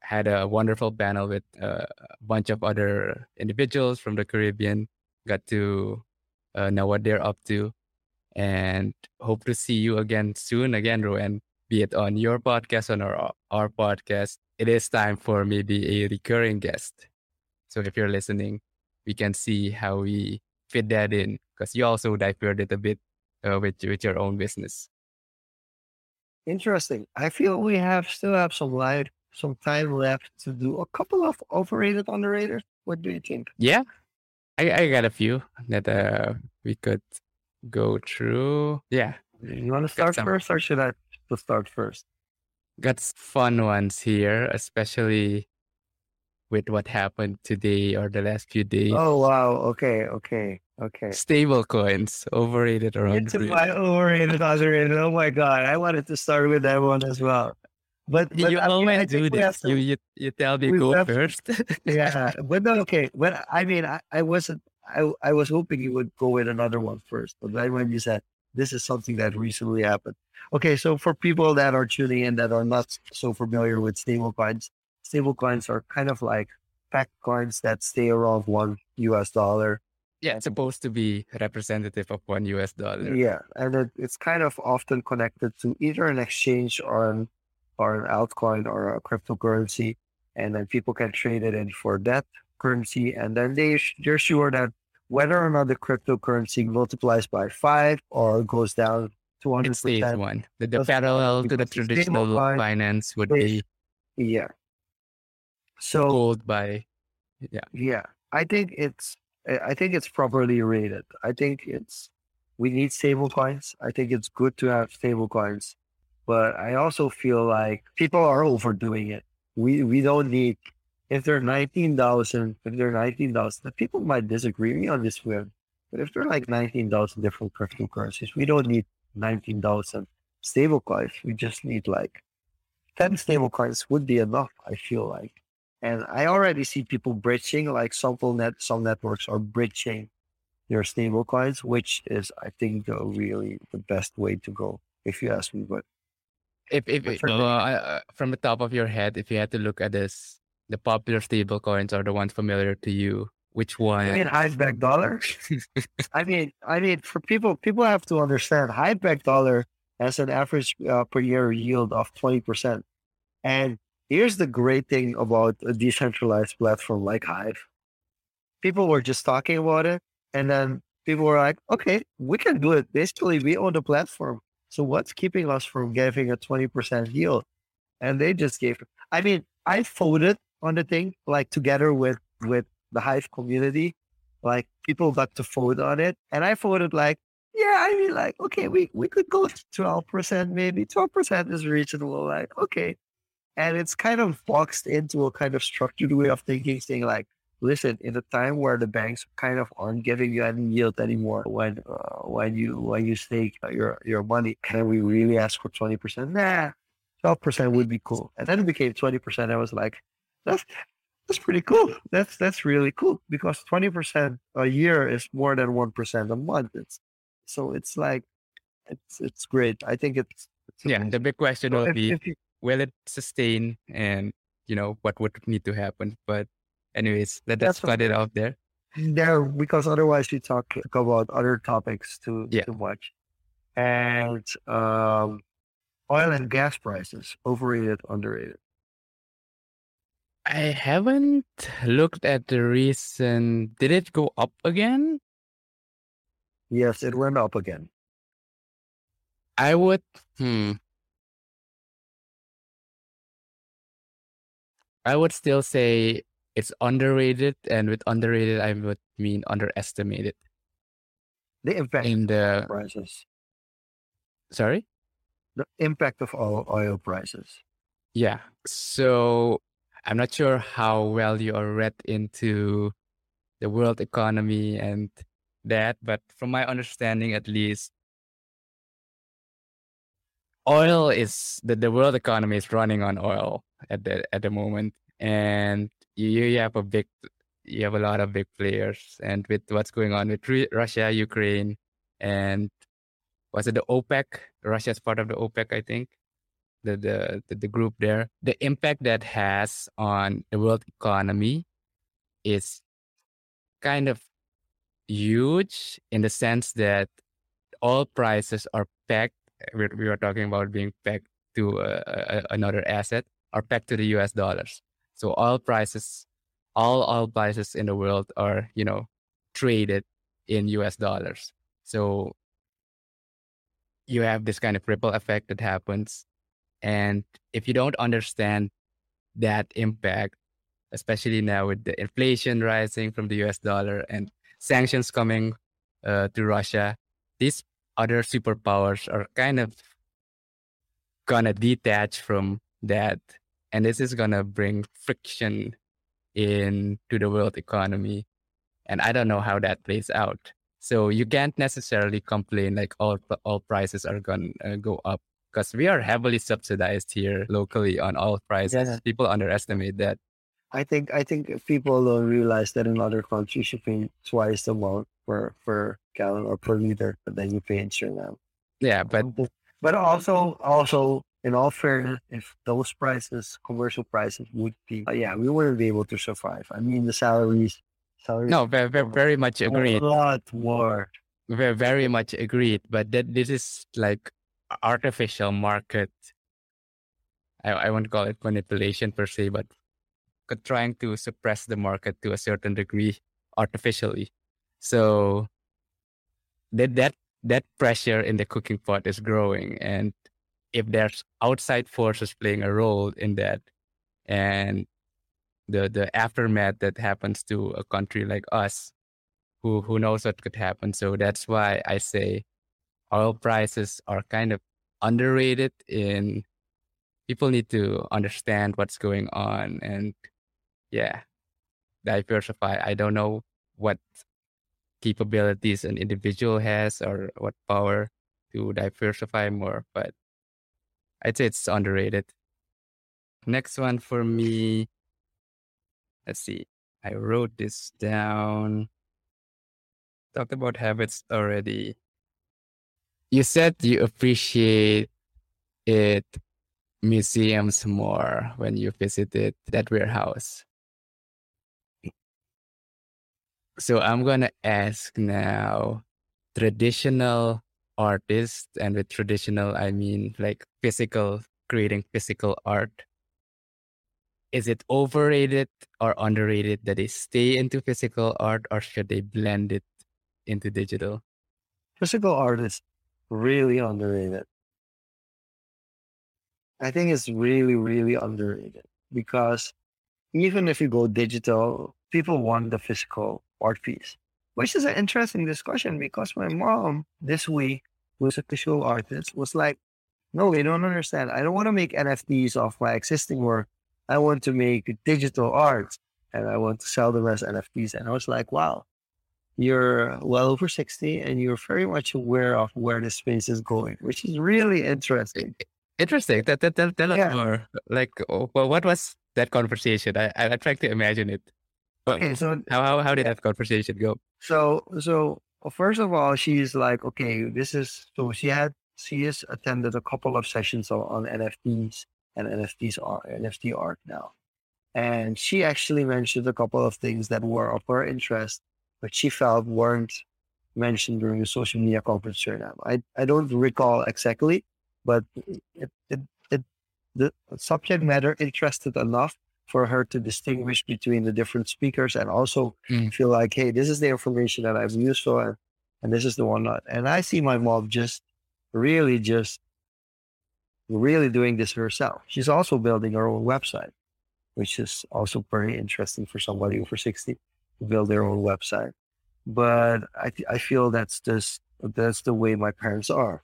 had a wonderful panel with uh, a bunch of other individuals from the Caribbean. Got to uh, know what they're up to and hope to see you again soon again, Rowan. be it on your podcast or our, our podcast, it is time for maybe a recurring guest. So if you're listening, we can see how we fit that in because you also diverted a bit uh, with with your own business. Interesting. I feel we have still have some light, some time left to do a couple of overrated, underrated. What do you think? Yeah, I, I got a few that uh, we could go through. Yeah. You want to start some. first, or should I start first? Got fun ones here, especially with what happened today or the last few days. Oh wow. Okay. Okay. Okay. Stable coins, overrated or It's underrated. my overrated, underrated. Oh my god. I wanted to start with that one as well. But, but you I always do this. to- You, you you tell me go first. yeah, but no, okay. When I mean, I, I wasn't. I I was hoping you would go with another one first, but then when you said this is something that recently happened, okay. So for people that are tuning in that are not so familiar with stable coins, stable coins are kind of like packed coins that stay around one U.S. dollar. yeah, it's supposed to be representative of one US dollar. Yeah, and it, it's kind of often connected to either an exchange or an or an altcoin or a cryptocurrency, and then people can trade it in for that currency, and then they they're sure that whether or not the cryptocurrency multiplies by five or goes down two It hundred stays percent. one. The, the parallel to the traditional finance would is- be Yeah. So gold by Yeah, yeah. I think it's I think it's properly rated. I think it's we need stable coins. I think it's good to have stable coins, but I also feel like people are overdoing it. We we don't need if they're nineteen thousand, if they're nineteen thousand, people might disagree me on this one. But if they're like nineteen thousand different cryptocurrencies, we don't need nineteen thousand stable coins. We just need like ten stable coins would be enough, I feel like. And I already see people bridging, like some net, some networks are bridging their stable coins, which is, I think, the really the best way to go, if you ask me. But if if it- uh, uh, from the top of your head, if you had to look at this, the popular stable coins are the ones familiar to you. Which one? I mean, Hive dollar. I mean, I mean, for people, people have to understand Hive backed dollar has an average uh, per year yield of twenty percent. And here's the great thing about a decentralized platform like Hive. People were just talking about it, and then people were like, "Okay, we can do it." Basically, we own the platform, so what's keeping us from giving a twenty percent yield? And they just gave. I mean, I voted on the thing like together with with the Hive community. Like people got to vote on it, and I voted like, yeah, I mean, like, okay, we we could go to twelve percent, maybe twelve percent is reasonable. Like, okay, and it's kind of boxed into a kind of structured way of thinking, saying like, listen, in a time where the banks kind of aren't giving you any yield anymore, when uh, when you when you stake your your money, can we really ask for twenty percent? Nah, twelve percent would be cool. And then it became twenty percent. I was like, that's that's pretty cool. That's that's really cool because twenty percent a year is more than one percent a month. It's so it's like it's it's great. I think it's, it's yeah, amazing. the big question So will if- be if you- will it sustain and you know what would need to happen. But anyways, let, That's cut it out there. there because otherwise we talk, talk about other topics too Yeah. too much. And um, oil and gas prices overrated, underrated. I haven't looked at the recent. Did it go up again? Yes, it went up again. I would. Hmm. I would still say it's underrated, and with underrated, I would mean underestimated. The impact In of the prices, sorry, the impact of oil oil prices. yeah. So I'm not sure how well you are read into the world economy and that, but from my understanding, at least, oil is the, the world economy is running on oil at the at the moment, and you, you have a big you have a lot of big players, and with what's going on with Ru- Russia, Ukraine, and was it the OPEC? Russia is part of the OPEC, I think. The, the the the group there, the impact that has on the world economy is kind of huge in the sense that all prices are pegged. We we were talking about being pegged to uh, another asset are pegged to the US dollars. So oil prices, all oil prices in the world are, you know, traded in US dollars. So you have this kind of ripple effect that happens. And if you don't understand that impact, especially now with the inflation rising from the US dollar and sanctions coming uh, to Russia, these other superpowers are kind of gonna detach from that. And this is gonna bring friction into the world economy. And I don't know how that plays out. So you can't necessarily complain like all all prices are gonna uh, go up because we are heavily subsidized here locally on all prices. Yeah. People underestimate that. I think I think people don't realize that in other countries you pay twice the amount per per gallon or per liter than you pay in Suriname. Yeah, but but also also in all fairness, if those prices, commercial prices, would be uh, yeah, we wouldn't be able to survive. I mean, the salaries, salaries. No, very very, very much agreed. A lot more. Very very much agreed. But that this is like artificial market. I I won't call it manipulation per se, but trying to suppress the market to a certain degree artificially. So that that that pressure in the cooking pot is growing, and if there's outside forces playing a role in that, and the the aftermath that happens to a country like us, who who knows what could happen. So that's why I say oil prices are kind of underrated in people need to understand what's going on and yeah, diversify. I don't know what capabilities an individual has or what power to diversify more, but I'd say it's underrated. Next one for me. Let's see. I wrote this down. Talked about habits already. You said you appreciate it museums more when you visited that warehouse. So I'm gonna ask now traditional artists, and with traditional I mean like physical, creating physical art. Is it overrated or underrated that they stay into physical art, or should they blend it into digital? Physical art is really underrated. I think it's really, really underrated because even if you go digital, people want the physical art piece, which is an interesting discussion because my mom this week, who's a visual artist, was like, no, they don't understand. I don't want to make NFTs of my existing work. I want to make digital art and I want to sell them as NFTs. And I was like, wow, you're well over 60 and you're very much aware of where the space is going, which is really interesting. Interesting. Tell, tell, tell, tell yeah. us more. Like, oh, well, what was that conversation? I, I, I tried to imagine it. Okay, so how, how how did that conversation go? So so first of all, she's like, okay, this is so she had she has attended a couple of sessions on, on NFTs and NFTs are NFT art now, and she actually mentioned a couple of things that were of her interest, but she felt weren't mentioned during the social media conference now. I I don't recall exactly, but it, it, it the subject matter interested enough for her to distinguish between the different speakers and also mm. feel like, hey, this is the information that I've used for, and, and this is the one not. And I see my mom just really just really doing this herself. She's also building her own website, which is also very interesting for somebody over 60 to build their own website. But I, th- I feel that's just, that's the way my parents are.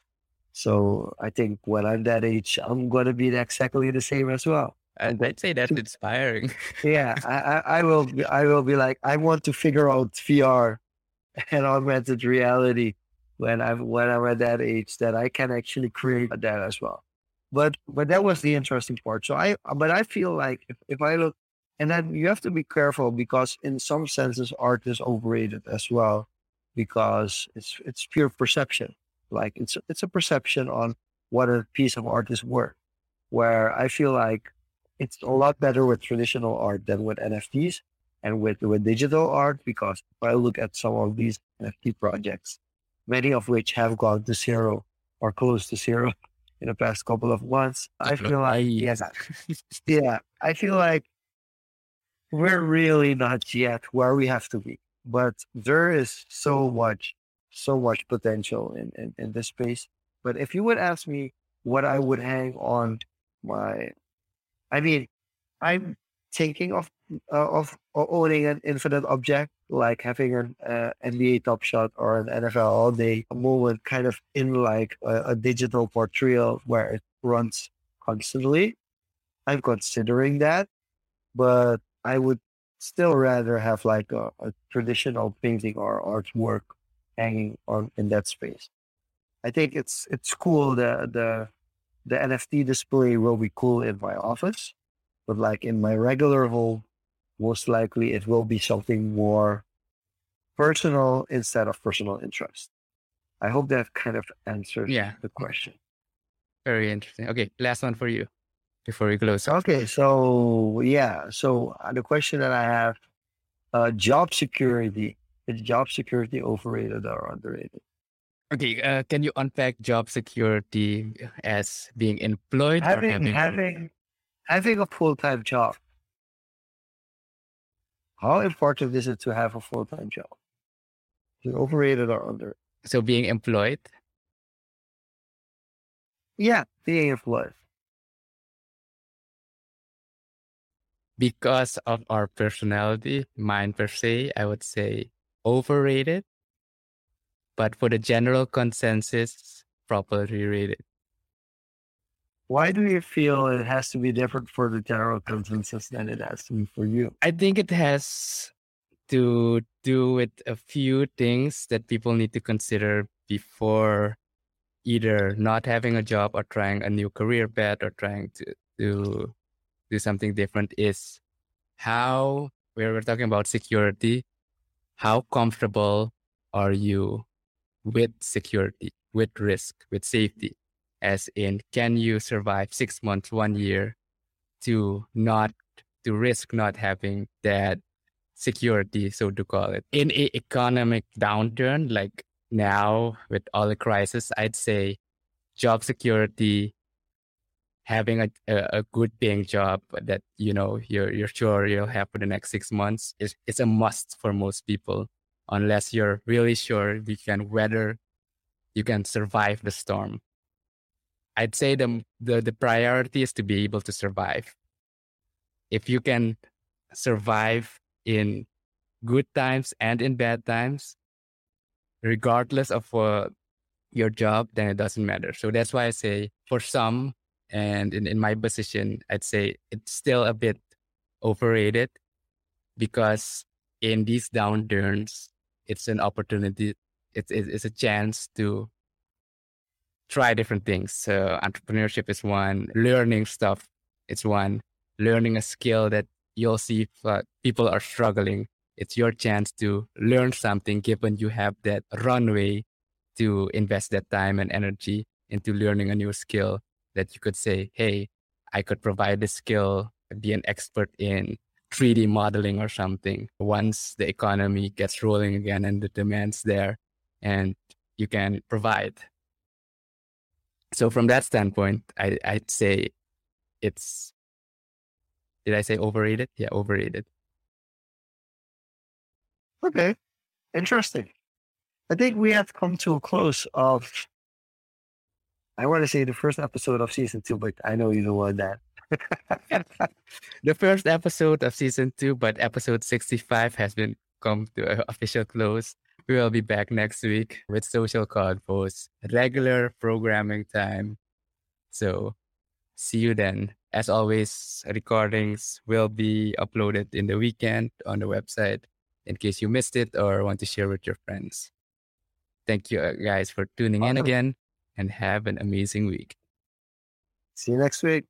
So I think when I'm that age, I'm going to be exactly the same as well. And I'd say that's inspiring. yeah, I, I will. Be, I will be like, I want to figure out VR and augmented reality when I'm when I'm at that age that I can actually create that as well. But but that was the interesting part. So I but I feel like if, if I look and then you have to be careful because in some senses art is overrated as well because it's it's pure perception. Like it's it's a perception on what a piece of art is worth. Where I feel like it's a lot better with traditional art than with NFTs and with, with digital art because if I look at some of these NFT projects, many of which have gone to zero or close to zero in the past couple of months. I feel like yes, yeah, I feel like we're really not yet where we have to be, but there is so much, so much potential in, in, in this space. But if you would ask me what I would hang on my, I mean, I'm thinking of uh, of owning an infinite object, like having an uh, NBA Top Shot or an NFL All Day moment, kind of in like a, a digital portrayal where it runs constantly. I'm considering that, but I would still rather have like a, a traditional painting or artwork hanging on in that space. I think it's it's cool. The the the NFT display will be cool in my office, but like in my regular home, most likely it will be something more personal instead of personal interest. I hope that kind of answers yeah. the question. Very interesting. Okay, last one for you before we close. Okay, so yeah, so uh, the question that I have, uh, job security is job security overrated or underrated? Okay, uh, can you unpack job security as being employed having, or having having having a full time job? How important is it to have a full time job? Is it overrated or under? So being employed? Yeah, being employed. because of our personality, mine per se, I would say overrated. But for the general consensus, properly rated. Why do you feel it has to be different for the general consensus than it has to be for you? I think it has to do with a few things that people need to consider before either not having a job or trying a new career path or trying to, to do something different is how where we're talking about security how comfortable are you with security with risk with safety as in can you survive six months one year to not to risk not having that security so to call it? In a economic downturn like now with all the crisis i'd say job security having a, a, good paying job that you know you're you're sure you'll have for the next six months is it's a must for most people unless you're really sure you can weather you can survive the storm. I'd say the, the the priority is to be able to survive. If you can survive in good times and in bad times regardless of uh, your job then it doesn't matter. So that's why i say for some and in, in my position, I'd say it's still a bit overrated because in these downturns, it's an opportunity, it's, it's a chance to try different things. So entrepreneurship is one, learning stuff, it's one, learning a skill that you'll see if, uh, people are struggling. It's your chance to learn something given you have that runway to invest that time and energy into learning a new skill that you could say, hey, I could provide this skill, be an expert in 3D modeling or something. Once the economy gets rolling again and the demand's there, and you can provide. So from that standpoint, I, I'd say it's. Did I say overrated? Yeah, overrated. Okay, interesting. I think we have come to a close of I want to say the first episode of season two, but I know you don't want that. the first episode of season two, but episode 65 has been come to an official close. We will be back next week with Social Confoes, regular programming time. So see you then. As always, recordings will be uploaded in the weekend on the website in case you missed it or want to share with your friends. Thank you uh, guys for tuning awesome. in again and have an amazing week. See you next week.